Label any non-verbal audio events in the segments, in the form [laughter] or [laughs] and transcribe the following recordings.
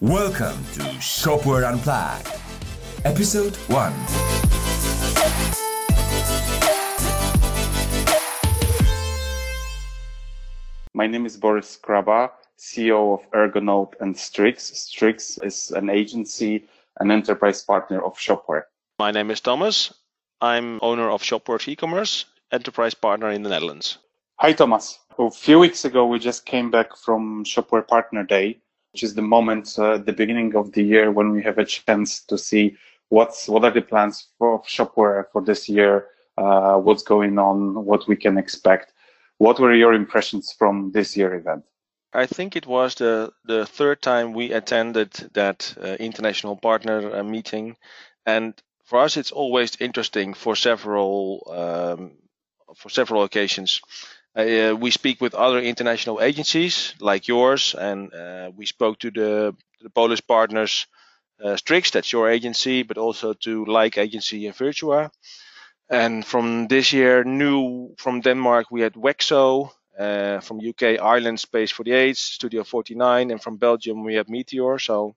Welcome to Shopware Unplugged, Episode 1. My name is Boris Kraba, CEO of Ergonaut and Strix. Strix is an agency and enterprise partner of Shopware. My name is Thomas. I'm owner of Shopware e-commerce, enterprise partner in the Netherlands. Hi, Thomas. A few weeks ago, we just came back from Shopware Partner Day, which is the moment, uh, the beginning of the year when we have a chance to see what's what are the plans for Shopware for this year, uh, what's going on, what we can expect. What were your impressions from this year event? I think it was the, the third time we attended that uh, international partner uh, meeting. And for us, it's always interesting for several, um, for several occasions. Uh, we speak with other international agencies like yours, and uh, we spoke to the, the Polish partners, uh, Strix, that's your agency, but also to Like Agency and Virtua. And from this year, new from Denmark, we had Wexo. Uh, from UK, Ireland, Space 48, Studio 49, and from Belgium we have Meteor. So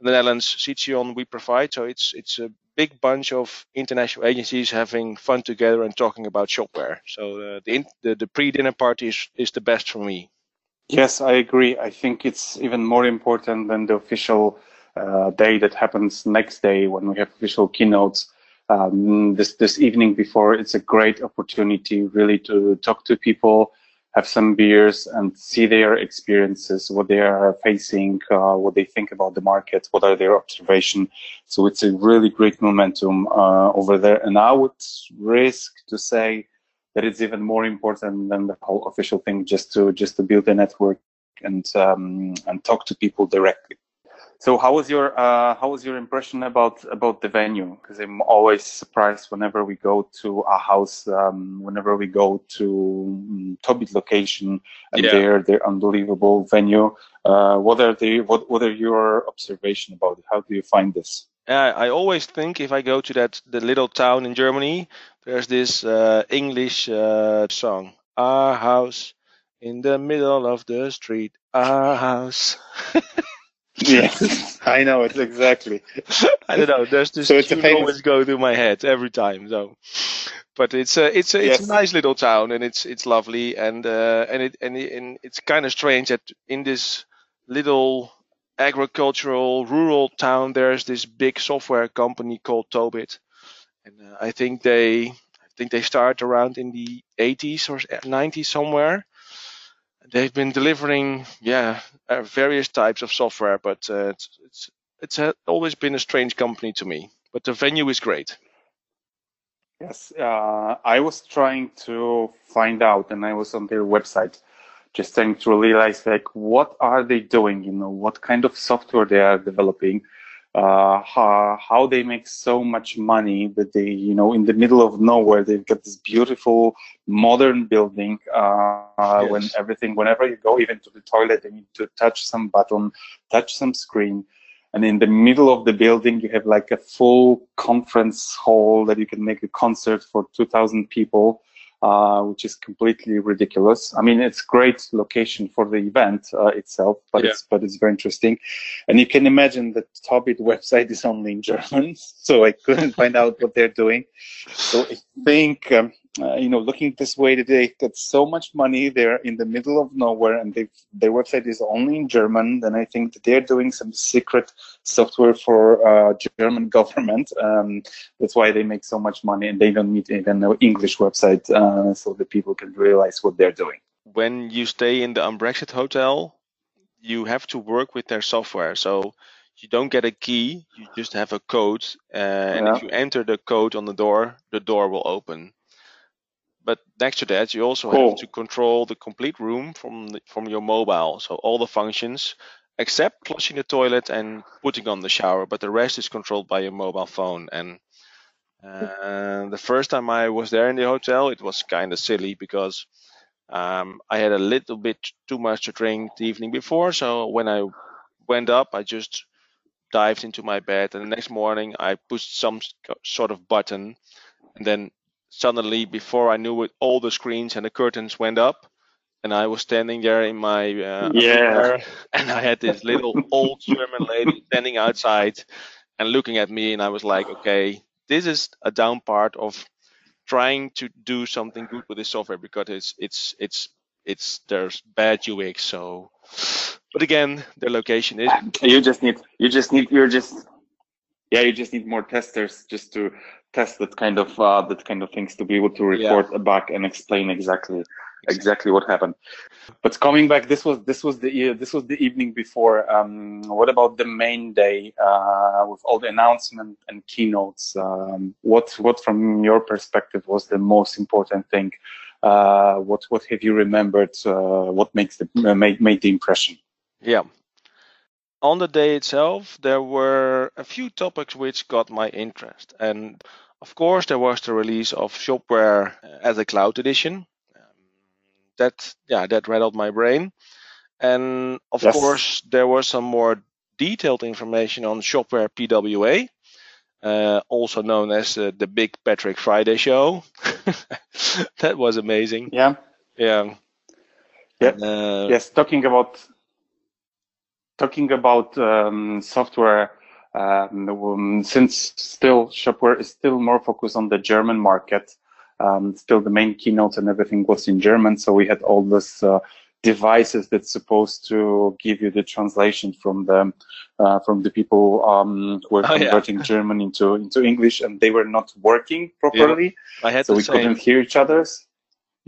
the Netherlands, Cition, we provide. So it's it's a big bunch of international agencies having fun together and talking about shopware. So uh, the, the, the pre-dinner party is, is the best for me. Yes, I agree. I think it's even more important than the official uh, day that happens next day when we have official keynotes um, this this evening before. It's a great opportunity really to talk to people, have some beers, and see their experiences, what they are facing, uh, what they think about the market, what are their observations. So it's a really great momentum uh, over there. And I would risk to say that it's even more important than the whole official thing, just to just to build a network and um, and talk to people directly. So how was your uh, how was your impression about about the venue? Because I'm always surprised whenever we go to Ahaus, um, whenever we go to um, Tobit location, and Yeah. their their unbelievable venue. Uh, what are the what what are your observation about it? How do you find this? Yeah, I always think if I go to that the little town in Germany, there's this uh, English uh, song, "Our house in the middle of the street, our house." [laughs] Yes, [laughs] I know it exactly. [laughs] I don't know. There's this So it's tune famous- always go through my head every time. So, but it's a it's a it's Yes. a nice little town and it's it's lovely and uh, and it and, it, and it's kind of strange that in this little agricultural rural town there's this big software company called Tobit, and uh, I think they I think they started around in the 80s or 90s somewhere. They've been delivering yeah uh, various types of software, but uh, it's it's it's uh, always been a strange company to me, but the venue is great. Yes, uh, I was trying to find out, and I was on their website, just trying to realize like what are they doing? You know, what kind of software they are developing, uh, how, how they make so much money that they, you know, in the middle of nowhere, they've got this beautiful modern building. Uh, Yes. When everything, whenever you go even to the toilet, you need to touch some button, touch some screen. And in the middle of the building, you have like a full conference hall that you can make a concert for 2,000 people, uh, which is completely ridiculous. I mean, it's great location for the event uh, itself, but Yeah. it's but it's very interesting. And you can imagine that Tobit website is only in German, [laughs] so I couldn't find out what they're doing. So I think, um, uh, you know, looking this way, that they got so much money. They're in the middle of nowhere, and they their website is only in German. Then I think that they're doing some secret software for uh, German [laughs] government. Um, that's why they make so much money, and they don't need even an English website, uh, so that people can realize what they're doing. When you stay in the Unbrexit hotel, you have to work with their software. So you don't get a key; you just have a code, uh, and if you enter the code on the door, the door will open. But next to that, you also Cool. have to control the complete room from the, from your mobile. So all the functions, except flushing the toilet and putting on the shower, but the rest is controlled by your mobile phone. And uh, the first time I was there in the hotel, it was kind of silly because um, I had a little bit too much to drink the evening before. So when I went up, I just dived into my bed, and the next morning I pushed some sort of button, and then suddenly, before I knew it, all the screens and the curtains went up, and I was standing there in my uh, Yeah. [laughs] and I had this little old German lady standing outside and looking at me, and I was like, okay, this is a down part of trying to do something good with this software because it's it's it's it's there's bad UX. So, but again, the location is You just need you just need you're just yeah you just need more testers just to test that kind of uh, that kind of things to be able to report a bug and explain exactly exactly what happened. But coming back, this was this was the e- this was the evening before. Um, what about the main day uh, with all the announcement and keynotes? Um, what what from your perspective was the most important thing? Uh, what what have you remembered? Uh, what makes the uh, made made the impression? Yeah. On the day itself, there were a few topics which got my interest. And of course, there was the release of Shopware as a cloud edition. Um, that, yeah, that rattled my brain. And of Yes. course, there was some more detailed information on Shopware PWA, uh, also known as uh, the Big Patrick Friday Show. [laughs] that was amazing. Yeah. Yeah. Yeah. Uh, Yes, talking about talking about um, software. Um, um, since still Shopware is still more focused on the German market, um, still the main keynote and everything was in German. So we had all these uh, devices that's supposed to give you the translation from the uh, from the people um, who were Oh, yeah. converting German into into English, and they were not working properly I had so we same. couldn't hear each other's.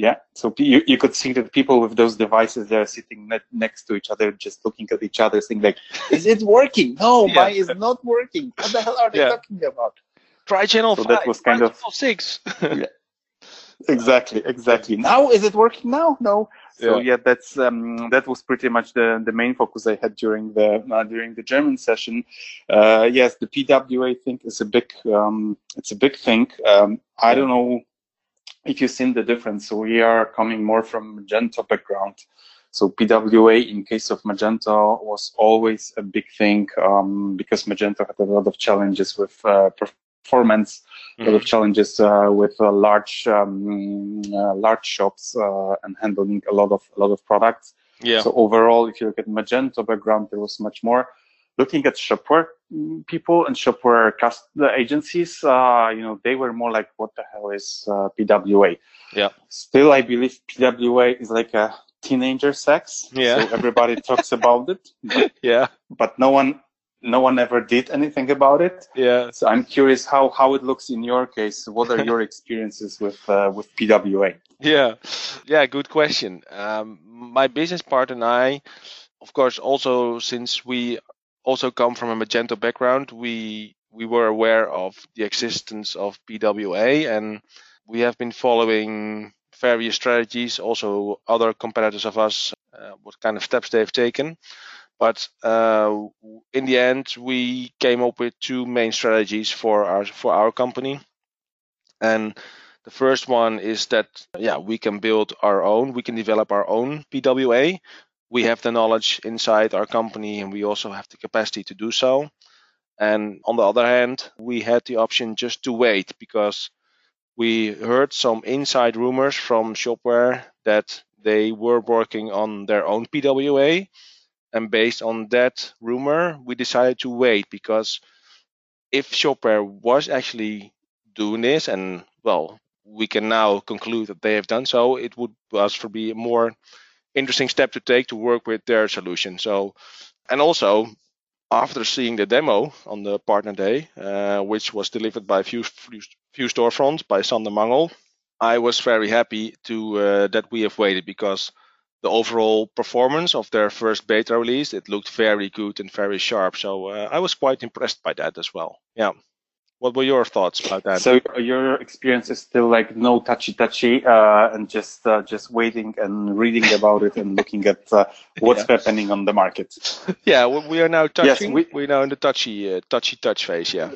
Yeah, so you, you could see that people with those devices they're sitting ne- next to each other, just looking at each other, saying like, [laughs] "Is it working? No, [laughs] Yeah. mine is not working. What the hell are they Yeah. talking about?" Try channel So five. that was try kind of- channel six. [laughs] Exactly, exactly. Now is it working? Now, no. So Yeah. yeah, that's um, that was pretty much the the main focus I had during the uh, during the German session. Uh, yes, the PWA thing is a big um, it's a big thing. Um, I don't know if you've seen the difference. So we are coming more from Magento background. So PWA in case of Magento was always a big thing um, because Magento had a lot of challenges with uh, performance a lot of challenges uh, with uh, large um, uh, large shops uh, and handling a lot of a lot of products. Yeah. So overall, if you look at Magento background, there was much more. Looking at shopware mm, people and shopware cust- the agencies, uh, you know, they were more like, what the hell is uh, PWA? Yeah. Still, I believe PWA is like a teenager sex. Yeah. So everybody [laughs] talks about it, but, yeah. but no one, no one ever did anything about it. Yeah. So I'm curious how, how it looks in your case. What are your [laughs] experiences with uh, with PWA? Yeah. Yeah. Good question. Um, my business partner and I, of course, also since we also come from a Magento background, we we were aware of the existence of PWA and we have been following various strategies, also other competitors of us, uh, what kind of steps they've taken. But uh, in the end, we came up with two main strategies for our for our company, and the first one is that yeah, we can build our own, we can develop our own PWA. We have the knowledge inside our company, and we also have the capacity to do so. And on the other hand, we had the option just to wait because we heard some inside rumors from Shopware that they were working on their own PWA. And based on that rumor, we decided to wait because if Shopware was actually doing this, and well, we can now conclude that they have done so, it would was for be more interesting step to take to work with their solution. So, and also after seeing the demo on the partner day, uh, which was delivered by few few, Vue Storefronts by Sander Mangel, I was very happy to uh, that we have waited because the overall performance of their first beta release it looked very good and very sharp. So uh, I was quite impressed by that as well. Yeah. What were your thoughts about that? So your experience is still like no touchy touchy, uh, and just uh, just waiting and reading about it and looking at uh, [laughs] what's Yeah. happening on the market. [laughs] yeah, we we are now touching. we- We're now in the touchy, uh, touchy touch phase. Yeah.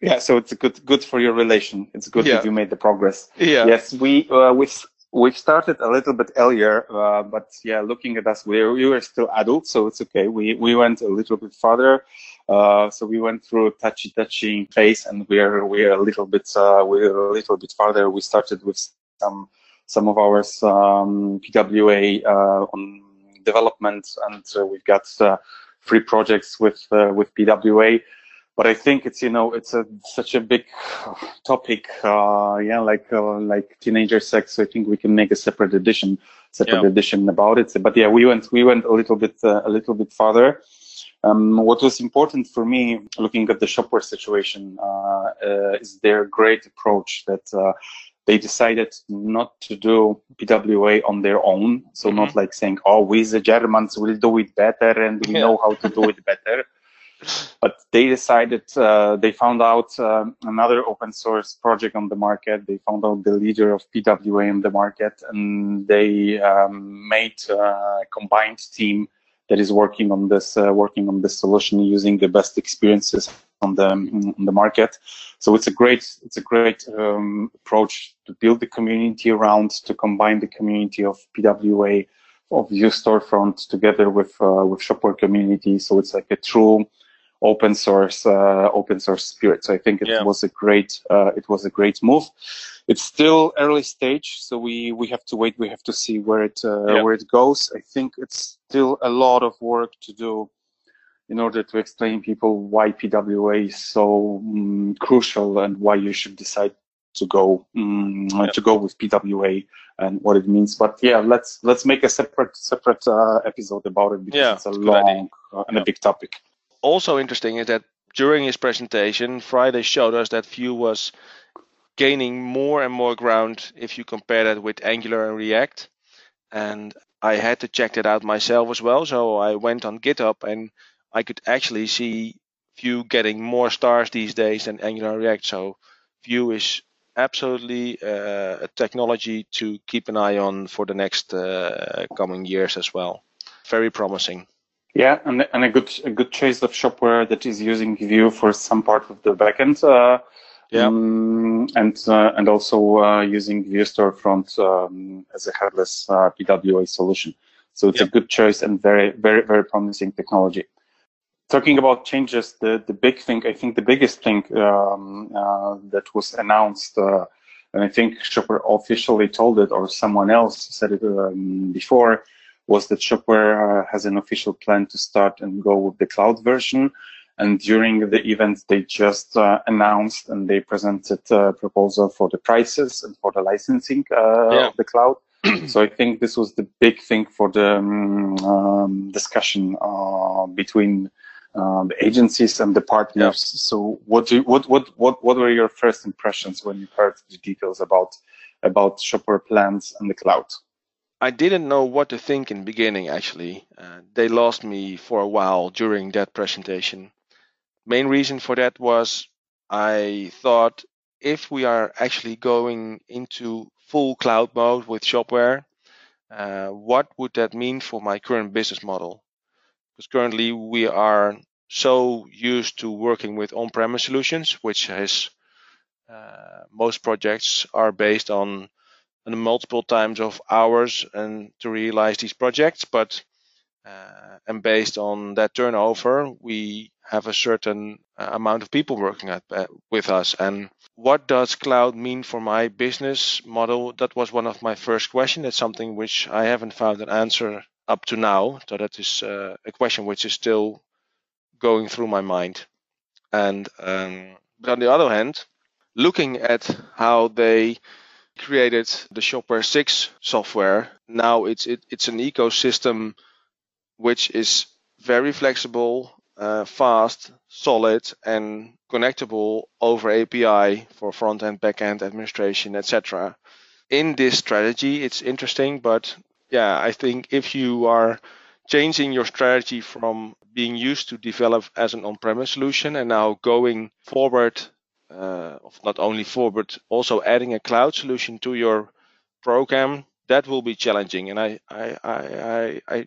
Yeah, so it's good good for your relation. It's good Yeah. that you made the progress. Yeah. Yes, we uh, we've we've started a little bit earlier, uh, but yeah, looking at us, we we were still adults, so it's okay. We we went a little bit farther. Uh, so we went through touchy touchy phase, and we're we're a little bit uh, we're a little bit farther. We started with some some of our um, PWA uh, on development, and uh, we've got uh, three projects with uh, with PWA. But I think it's you know it's a such a big topic, uh, yeah, like uh, like teenager sex. So I think we can make a separate edition, separate yeah. edition about it. But yeah, we went we went a little bit a little bit farther. Um, what was important for me, looking at the shopware situation, uh, uh, is their great approach that uh, they decided not to do PWA on their own. So mm-hmm. not like saying, "Oh, we the Germans will do it better and we yeah. know how to do it [laughs] better." but they decided uh, they found out um, another open source project on the market they found out the leader of pwa in the market and they um, made a combined team that is working on this uh, working on this solution using the best experiences on the on the market. So it's a great it's a great um, approach to build the community around to combine the community of PWA of Vue storefront together with uh, with Shopware community. So it's like a true open source uh, open source spirit. So I think it yeah. was a great uh, it was a great move it's still early stage, so we we have to wait. We have to see where it uh, yeah. where it goes. I think it's still a lot of work to do in order to explain people why PWA is so um, crucial and why you should decide to go um, yeah. to go with PWA and what it means. But yeah, let's let's make a separate separate uh, episode about it because it's a long uh, and a big topic. Also interesting is that during his presentation, Friday showed us that Vue was gaining more and more ground if you compare that with Angular and React. And I had to check that out myself as well. So I went on GitHub and I could actually see Vue getting more stars these days than Angular and React. So Vue is absolutely uh, a technology to keep an eye on for the next uh, coming years as well. Very promising. Yeah, and, and a good a good choice of shopware that is using Vue for some part of the backend. Uh, yeah. Um, and uh, and also uh, using Vue Storefront um, as a headless uh, PWA solution. So it's a good choice and very very very promising technology. Talking about changes, the the big thing I think the biggest thing um, uh, that was announced. Uh, and I think Shopware officially told it, or someone else said it um, before, was that Shopware uh, has an official plan to start and go with the cloud version and during the event, they just uh, announced and they presented a proposal for the prices and for the licensing uh, yeah. of the cloud. [clears throat] so I think this was the big thing for the um, um, discussion uh, between the agencies and the partners. Yeah. So what, do you, what what what what were your first impressions when you heard the details about about Shopware plans and the cloud? I didn't know what to think in the beginning. Actually, uh, they lost me for a while during that presentation main reason for that was I thought if we are actually going into full cloud mode with Shopware, uh, what would that mean for my current business model? Because currently we are so used to working with on-premise solutions, which uh, most projects are based on, on multiple times of hours and to realize these projects, but uh, and based on that turnover, we have a certain uh, amount of people working at, uh, with us. And what does cloud mean for my business model? That was one of my first questions. It's something which I haven't found an answer up to now. So that is uh, a question which is still going through my mind. And um, but on the other hand, looking at how they created the Shopware 6 software, now it's it, it's an ecosystem which is very flexible, uh, fast, solid, and connectable over API for front end, back end administration, etc. In this strategy, it's interesting, but yeah, I think if you are changing your strategy from being used to develop as an on-premise solution and now going forward, uh, not only forward, also adding a cloud solution to your program, that will be challenging. And I, I, I, I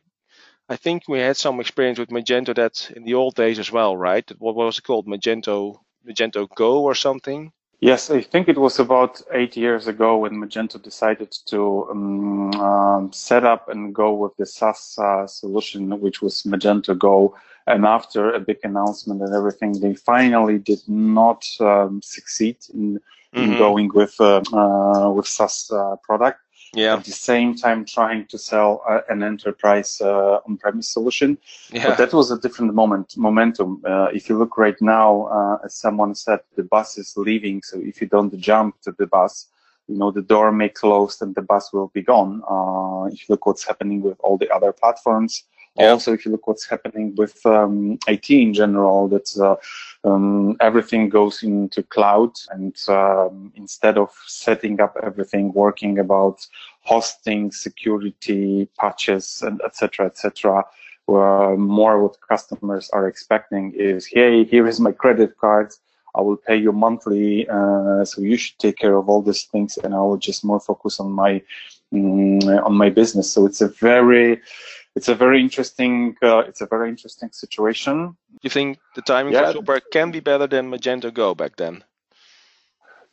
I think we had some experience with Magento that in the old days as well, right? What was it called? Magento Magento Go or something? Yes, I think it was about eight years ago when Magento decided to um, um, set up and go with the SaaS uh, solution, which was Magento Go. And after a big announcement and everything, they finally did not um, succeed in, in mm-hmm. going with uh, uh, with SaaS uh, product. yeah. at the same time trying to sell uh, an enterprise uh, on-premise solution. Yeah. But that was a different moment, momentum. Uh, if you look right now, uh, as someone said, the bus is leaving. So if you don't jump to the bus, you know, the door may close and the bus will be gone. Uh, if you look what's happening with all the other platforms, yeah. Also, if you look what's happening with um, IT in general, that uh, um, everything goes into cloud, and um, instead of setting up everything, working about hosting, security, patches, and etc. etc. Uh, more what customers are expecting is, hey, here is my credit card. I will pay you monthly, uh, so you should take care of all these things, and I will just more focus on my um, on my business. So it's a very it's a very interesting uh, it's a very interesting situation. You think the timing yeah. for Shopware can be better than Magento Go back then?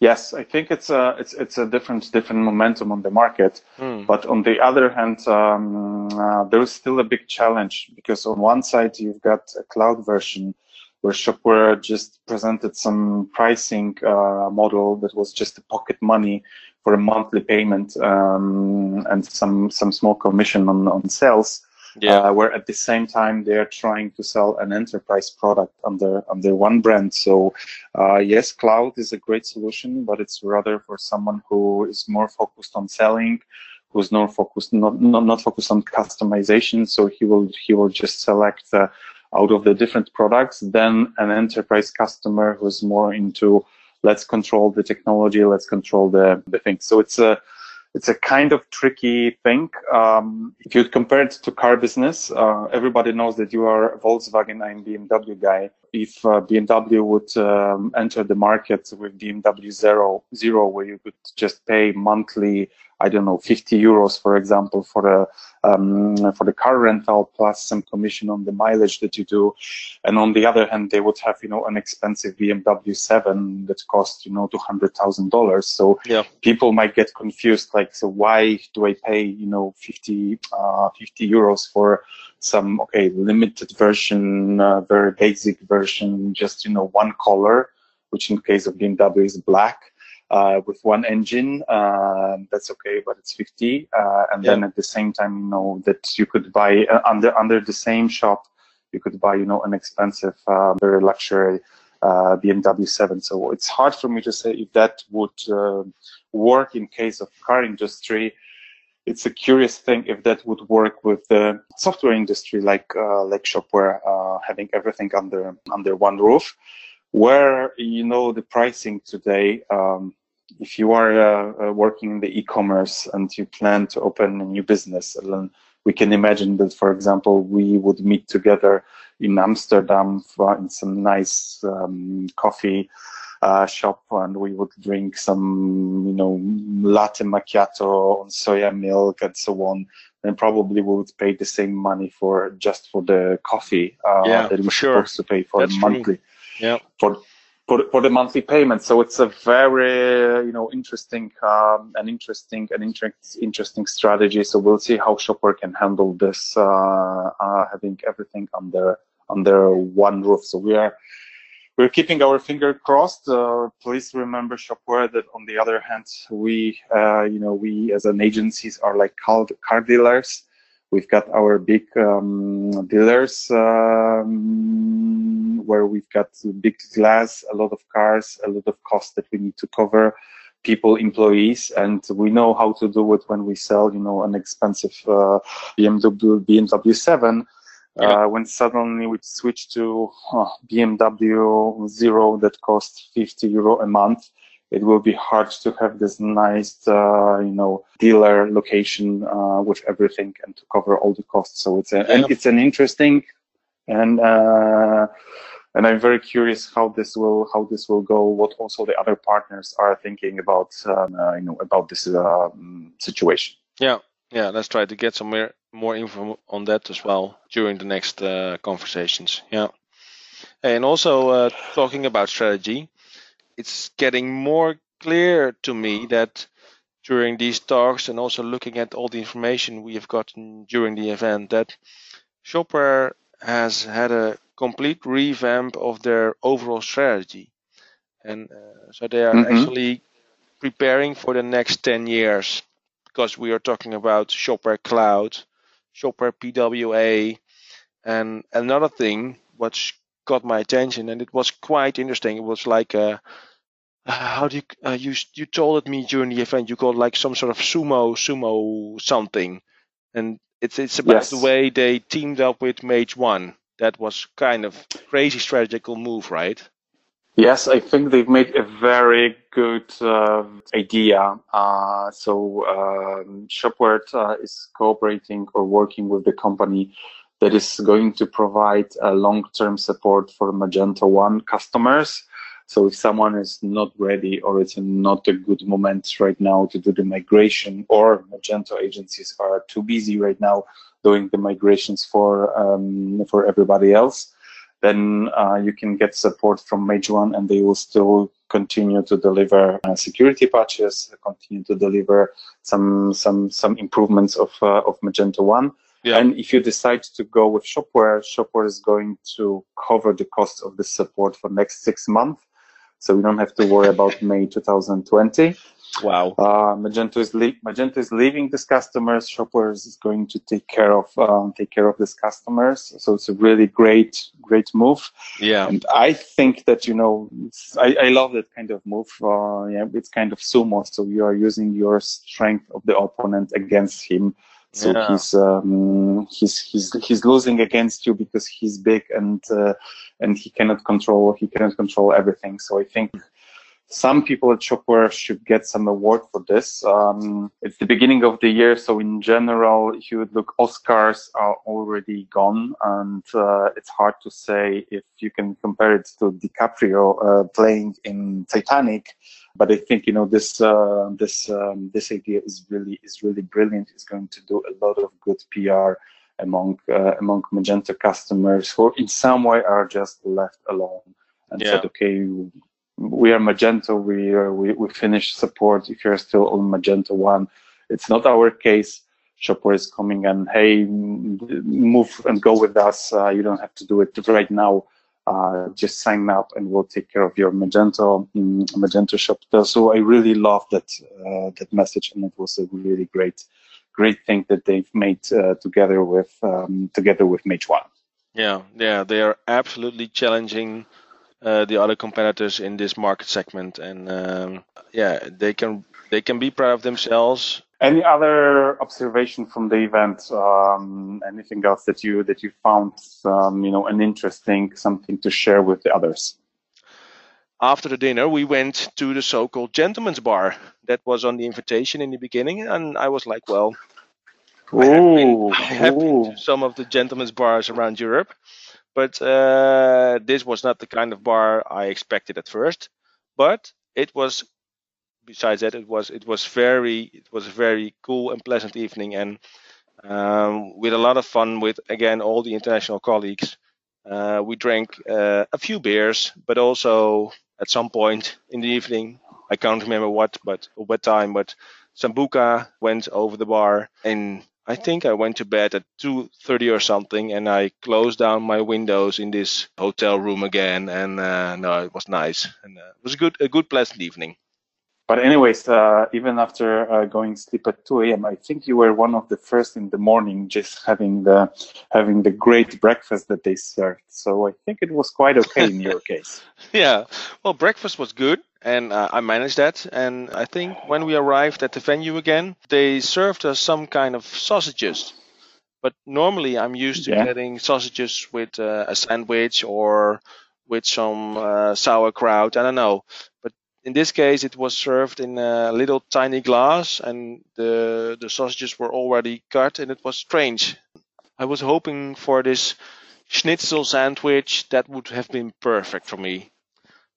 Yes, I think it's a it's it's a different different momentum on the market. Mm. But on the other hand, um, uh, there is still a big challenge because on one side you've got a cloud version where Shopware just presented some pricing uh, model that was just a pocket money for a monthly payment um, and some some small commission on on sales yeah. Uh, where at the same time they're trying to sell an enterprise product under under one brand. So uh, yes, cloud is a great solution, but it's rather for someone who is more focused on selling, who's not focused not not, not focused on customization. So he will he will just select. Uh, out of the different products than an enterprise customer who's more into let's control the technology, let's control the, the things. So it's a it's a kind of tricky thing. Um, if you compare it to car business, uh, everybody knows that you are Volkswagen and BMW guy. If uh, BMW would um, enter the market with BMW Zero, Zero, where you could just pay monthly I don't know, 50 euros, for example, for the um, for the car rental plus some commission on the mileage that you do. And on the other hand, they would have, you know, an expensive BMW 7 that costs, you know, $200,000. So yeah. people might get confused, like, so why do I pay, you know, 50, uh, 50 euros for some, okay, limited version, uh, very basic version, just, you know, one color, which in case of BMW is black uh, with one engine, uh, that's okay, but it's 50. Uh, and yeah. then at the same time, you know, that you could buy uh, under, under the same shop, you could buy, you know, an expensive, uh, very luxury, uh, BMW 7. So it's hard for me to say if that would work in case of car industry. It's a curious thing if that would work with the software industry, like like Shopware, having everything under under one roof where you know the pricing today um, if you are uh, uh, working in the e-commerce and you plan to open a new business then we can imagine that for example we would meet together in amsterdam for, in some nice um, coffee uh, shop and we would drink some you know latte macchiato on soya milk and so on then probably we would pay the same money for just for the coffee uh, yeah, that we're sure. supposed to pay for That's monthly. True yeah. for for, for the monthly payment. So it's a very you know interesting um, an interesting an inter- interesting strategy. So we'll see how Shopware can handle this, uh, uh, having everything under under one roof. So we are we're keeping our finger crossed. Uh, please remember Shopware that on the other hand, we uh, you know we as an agencies are like car, car dealers. We've got our big um, dealers um, where we've got big glass, a lot of cars, a lot of costs that we need to cover, people, employees, and we know how to do it when we sell, you know, an expensive uh, BMW BMW 7. Yeah. Uh, when suddenly we switch to uh, BMW Zero that costs 50 euro a month, it will be hard to have this nice, uh, you know, dealer location uh, with everything and to cover all the costs. So it's a, yeah. and it's an interesting and uh, and I'm very curious how this will how this will go. What also the other partners are thinking about um, uh, you know about this um, situation. Yeah, yeah. Let's try to get some more more info on that as well during the next uh, conversations. Yeah, and also uh, talking about strategy it's getting more clear to me that during these talks and also looking at all the information we have gotten during the event that Shopware has had a complete revamp of their overall strategy. And uh, so they are mm-hmm. actually preparing for the next 10 years. because we are talking about Shopware Cloud, Shopware PWA, and another thing which got my attention, and it was quite interesting. It was like a, how do you uh, you you told it me during the event? You got like some sort of sumo sumo something, and it's it's about Yes. the way they teamed up with Mage One. That was kind of crazy strategical move, right? Yes, I think they've made a very good uh, idea. Uh, so um, Shopware uh, is cooperating or working with the company that is going to provide long-term support for Magento One customers. So if someone is not ready or it's not a good moment right now to do the migration, or Magento agencies are too busy right now doing the migrations for um, for everybody else, then uh, you can get support from Mage One, and they will still continue to deliver uh, security patches, continue to deliver some some some improvements of uh, of Magento One. Yeah. And if you decide to go with Shopware, Shopware is going to cover the cost of the support for next six months. So we don't have to worry about May 2020. Wow. Uh, Magento is le- Magento is leaving these customers. Shopware is going to take care of um, take care of these customers. So it's a really great great move. Yeah. And I think that you know I, I love that kind of move. Uh, yeah, it's kind of sumo. So you are using your strength of the opponent against him. So Yeah. he's um, he's he's he's losing against you because he's big and uh, and he cannot control he cannot control everything. So I think some people at Shopware should get some award for this. Um, it's the beginning of the year, so in general, if you would look, Oscars are already gone, and uh, it's hard to say if you can compare it to DiCaprio uh, playing in Titanic. But I think you know this uh, this um, this idea is really is really brilliant. It's going to do a lot of good PR among uh, among Magento customers who in some way are just left alone and Yeah. said, okay, we are Magento. We are, we we finished support. If you're still on Magento one, it's not our case. Shopware is coming and hey, move and go with us. Uh, you don't have to do it right now. Uh, just sign up and we'll take care of your Magento mm, Magento shop. So I really love that uh, that message, and it was a really great great thing that they've made uh, together with um, together with Mage One. Yeah, yeah, they are absolutely challenging uh, the other competitors in this market segment, and um, yeah, they can they can be proud of themselves. Any other observation from the event? Um, anything else that you that you found, um, you know, an interesting something to share with the others? After the dinner, we went to the so-called gentleman's bar. That was on the invitation in the beginning, and I was like, well, I have been, I have been to some of the gentlemen's bars around Europe, but uh, this was not the kind of bar I expected at first. But it was, besides that, it was it was very it was a very cool and pleasant evening, and um, with a lot of fun with again all the international colleagues. Uh, we drank uh, a few beers, but also at some point in the evening, I can't remember what, but what time, but Sambuca went over the bar, and I think I went to bed at 2:30 or something, and I closed down my windows in this hotel room again, and uh, no, it was nice, and uh, it was a good, a good, pleasant evening. But anyways, uh, even after uh, going to sleep at 2 a.m., I think you were one of the first in the morning, just having the having the great breakfast that they served. So I think it was quite okay in your [laughs] case. Yeah, well, breakfast was good, and uh, I managed that. And I think when we arrived at the venue again, they served us some kind of sausages. But normally, I'm used to Yeah. getting sausages with uh, a sandwich or with some uh, sauerkraut. I don't know, in this case, it was served in a little tiny glass, and the the sausages were already cut, and it was strange. I was hoping for this schnitzel sandwich that would have been perfect for me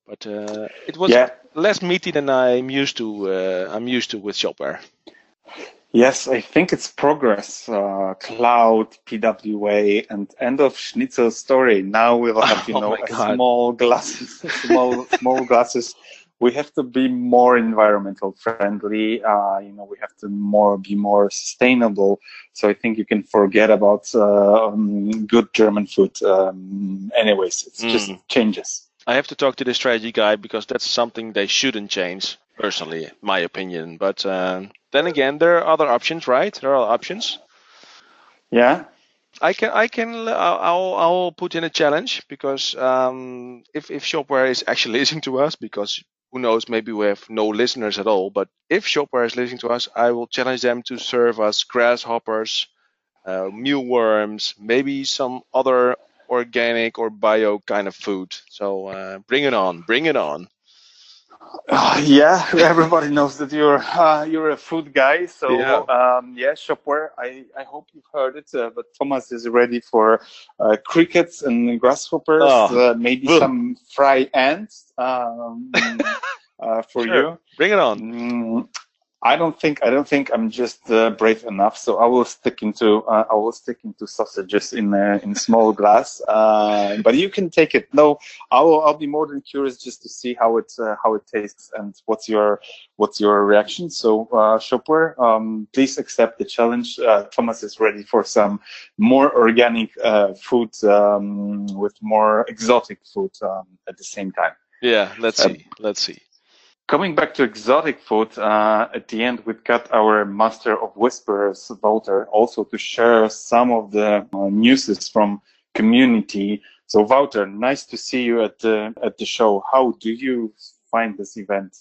but uh, it was Yeah. less meaty than I'm used to. Uh, I'm used to with Shopware. Yes, I think it's progress. Uh, cloud, PWA, and end of Schnitzel story. Now we'll have, you [laughs] Oh know, a small glasses, small, small glasses. We have to be more environmental friendly. Uh, you know, we have to more be more sustainable. So I think you can forget about uh, um, good German food. Um, anyways, it's just Mm. changes. I have to talk to the strategy guy because that's something they shouldn't change. personally, my opinion. But um, then again, there are other options, right? There are options. Yeah. I can, I can, I'll, I'll put in a challenge because um, if if Shopware is actually [laughs] listening to us, because who knows, maybe we have no listeners at all. But if Shopware is listening to us, I will challenge them to serve us grasshoppers, uh, mealworms, maybe some other organic or bio kind of food. So uh, bring it on, bring it on. Uh, yeah, [laughs] everybody knows that you're uh, you're a food guy. So yeah, um, yeah Shopware. I, I hope you've heard it. Uh, but Thomas is ready for uh, crickets and grasshoppers. Oh. Uh, maybe some fry ants um, [laughs] uh, for sure. you. Bring it on. Mm, I don't think I don't think I'm just uh, brave enough. So I will stick into uh, I will stick into sausages in uh, in small glass. Uh, but you can take it. No, I will. I'll be more than curious just to see how it uh, how it tastes and what's your what's your reaction. So uh, Shopware, um, please accept the challenge. Uh, Thomas is ready for some more organic food um, with more exotic food um, at the same time. Yeah, let's see. Let's see. Coming back to exotic food, uh, at the end we've got our master of whispers, Wouter, also to share some of the uh, newses from community. So Wouter, nice to see you at the at the show. How do you find this event?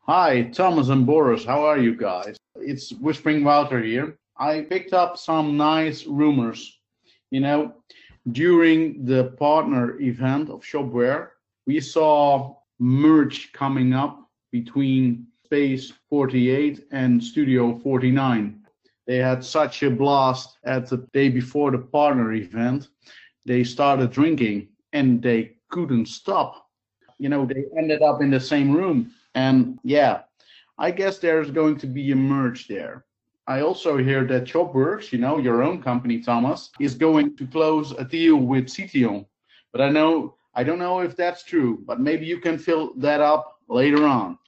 Hi, Thomas and Boris. How are you guys? It's Whispering Wouter here. I picked up some nice rumors. You know, during the partner event of Shopware, we saw merge coming up between Space 48 and Studio 49. They had such a blast at the day before the partner event. They started drinking and they couldn't stop. You know, they ended up in the same room. And yeah, I guess there's going to be a merge there. I also hear that Shopworks, you know, your own company, Thomas, is going to close a deal with Citizen. But I know I don't know if that's true, but maybe you can fill that up later on.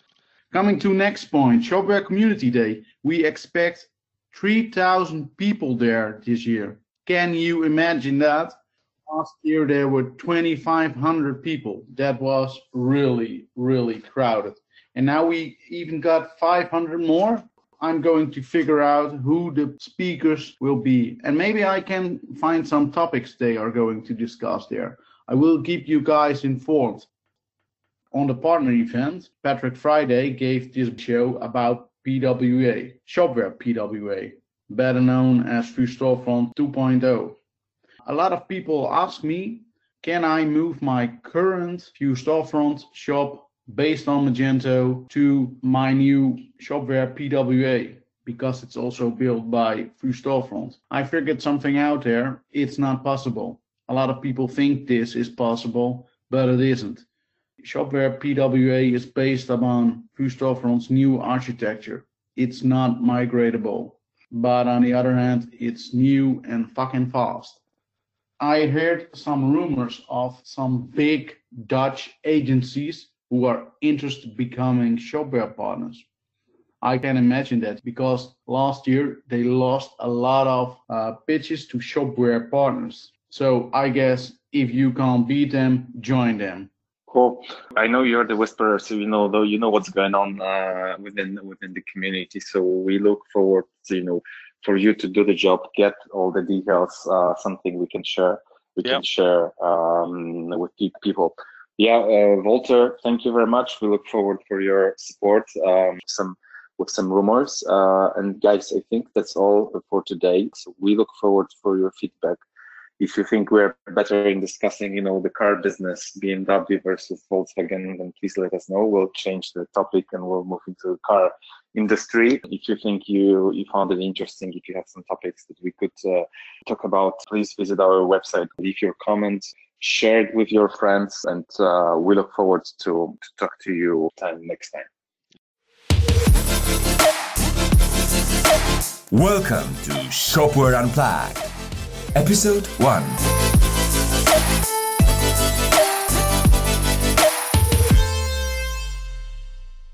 Coming to next point, Shopware Community Day. We expect 3,000 people there this year. Can you imagine that? Last year there were 2,500 people. That was really, really crowded. And now we even got 500 more. I'm going to figure out who the speakers will be. And maybe I can find some topics they are going to discuss there. I will keep you guys informed. On the partner event, Patrick Friday gave this show about PWA, Shopware PWA, better known as Vue Storefront 2.0. A lot of people ask me, can I move my current Vue Storefront shop based on Magento to my new Shopware PWA? because it's also built by Vue Storefront. I figured something out there. It's not possible. A lot of people think this is possible, but it isn't. Shopware PWA is based upon Vue Storefront's new architecture. It's not migratable, but on the other hand, it's new and fucking fast. I heard some rumors of some big Dutch agencies who are interested in becoming Shopware partners. I can imagine that because last year they lost a lot of uh, pitches to Shopware partners. So I guess if you can't beat them, join them. Cool. I know you're the whisperer, so you know though you know what's going on uh, within within the community. So we look forward to you know for you to do the job, get all the details, uh, something we can share. We can share um, with people. Yeah, uh, Walter, thank you very much. We look forward for your support. Um, some with some rumors. Uh, and guys, I think that's all for today. So we look forward for your feedback if you think we're better in discussing, you know, the car business, BMW versus Volkswagen, then please let us know. We'll change the topic and we'll move into the car industry. If you think you, you found it interesting, if you have some topics that we could uh, talk about, please visit our website, leave your comments, share it with your friends, and uh, we look forward to, to talk to you time next time. Welcome to Shopware Unplugged. Episode 1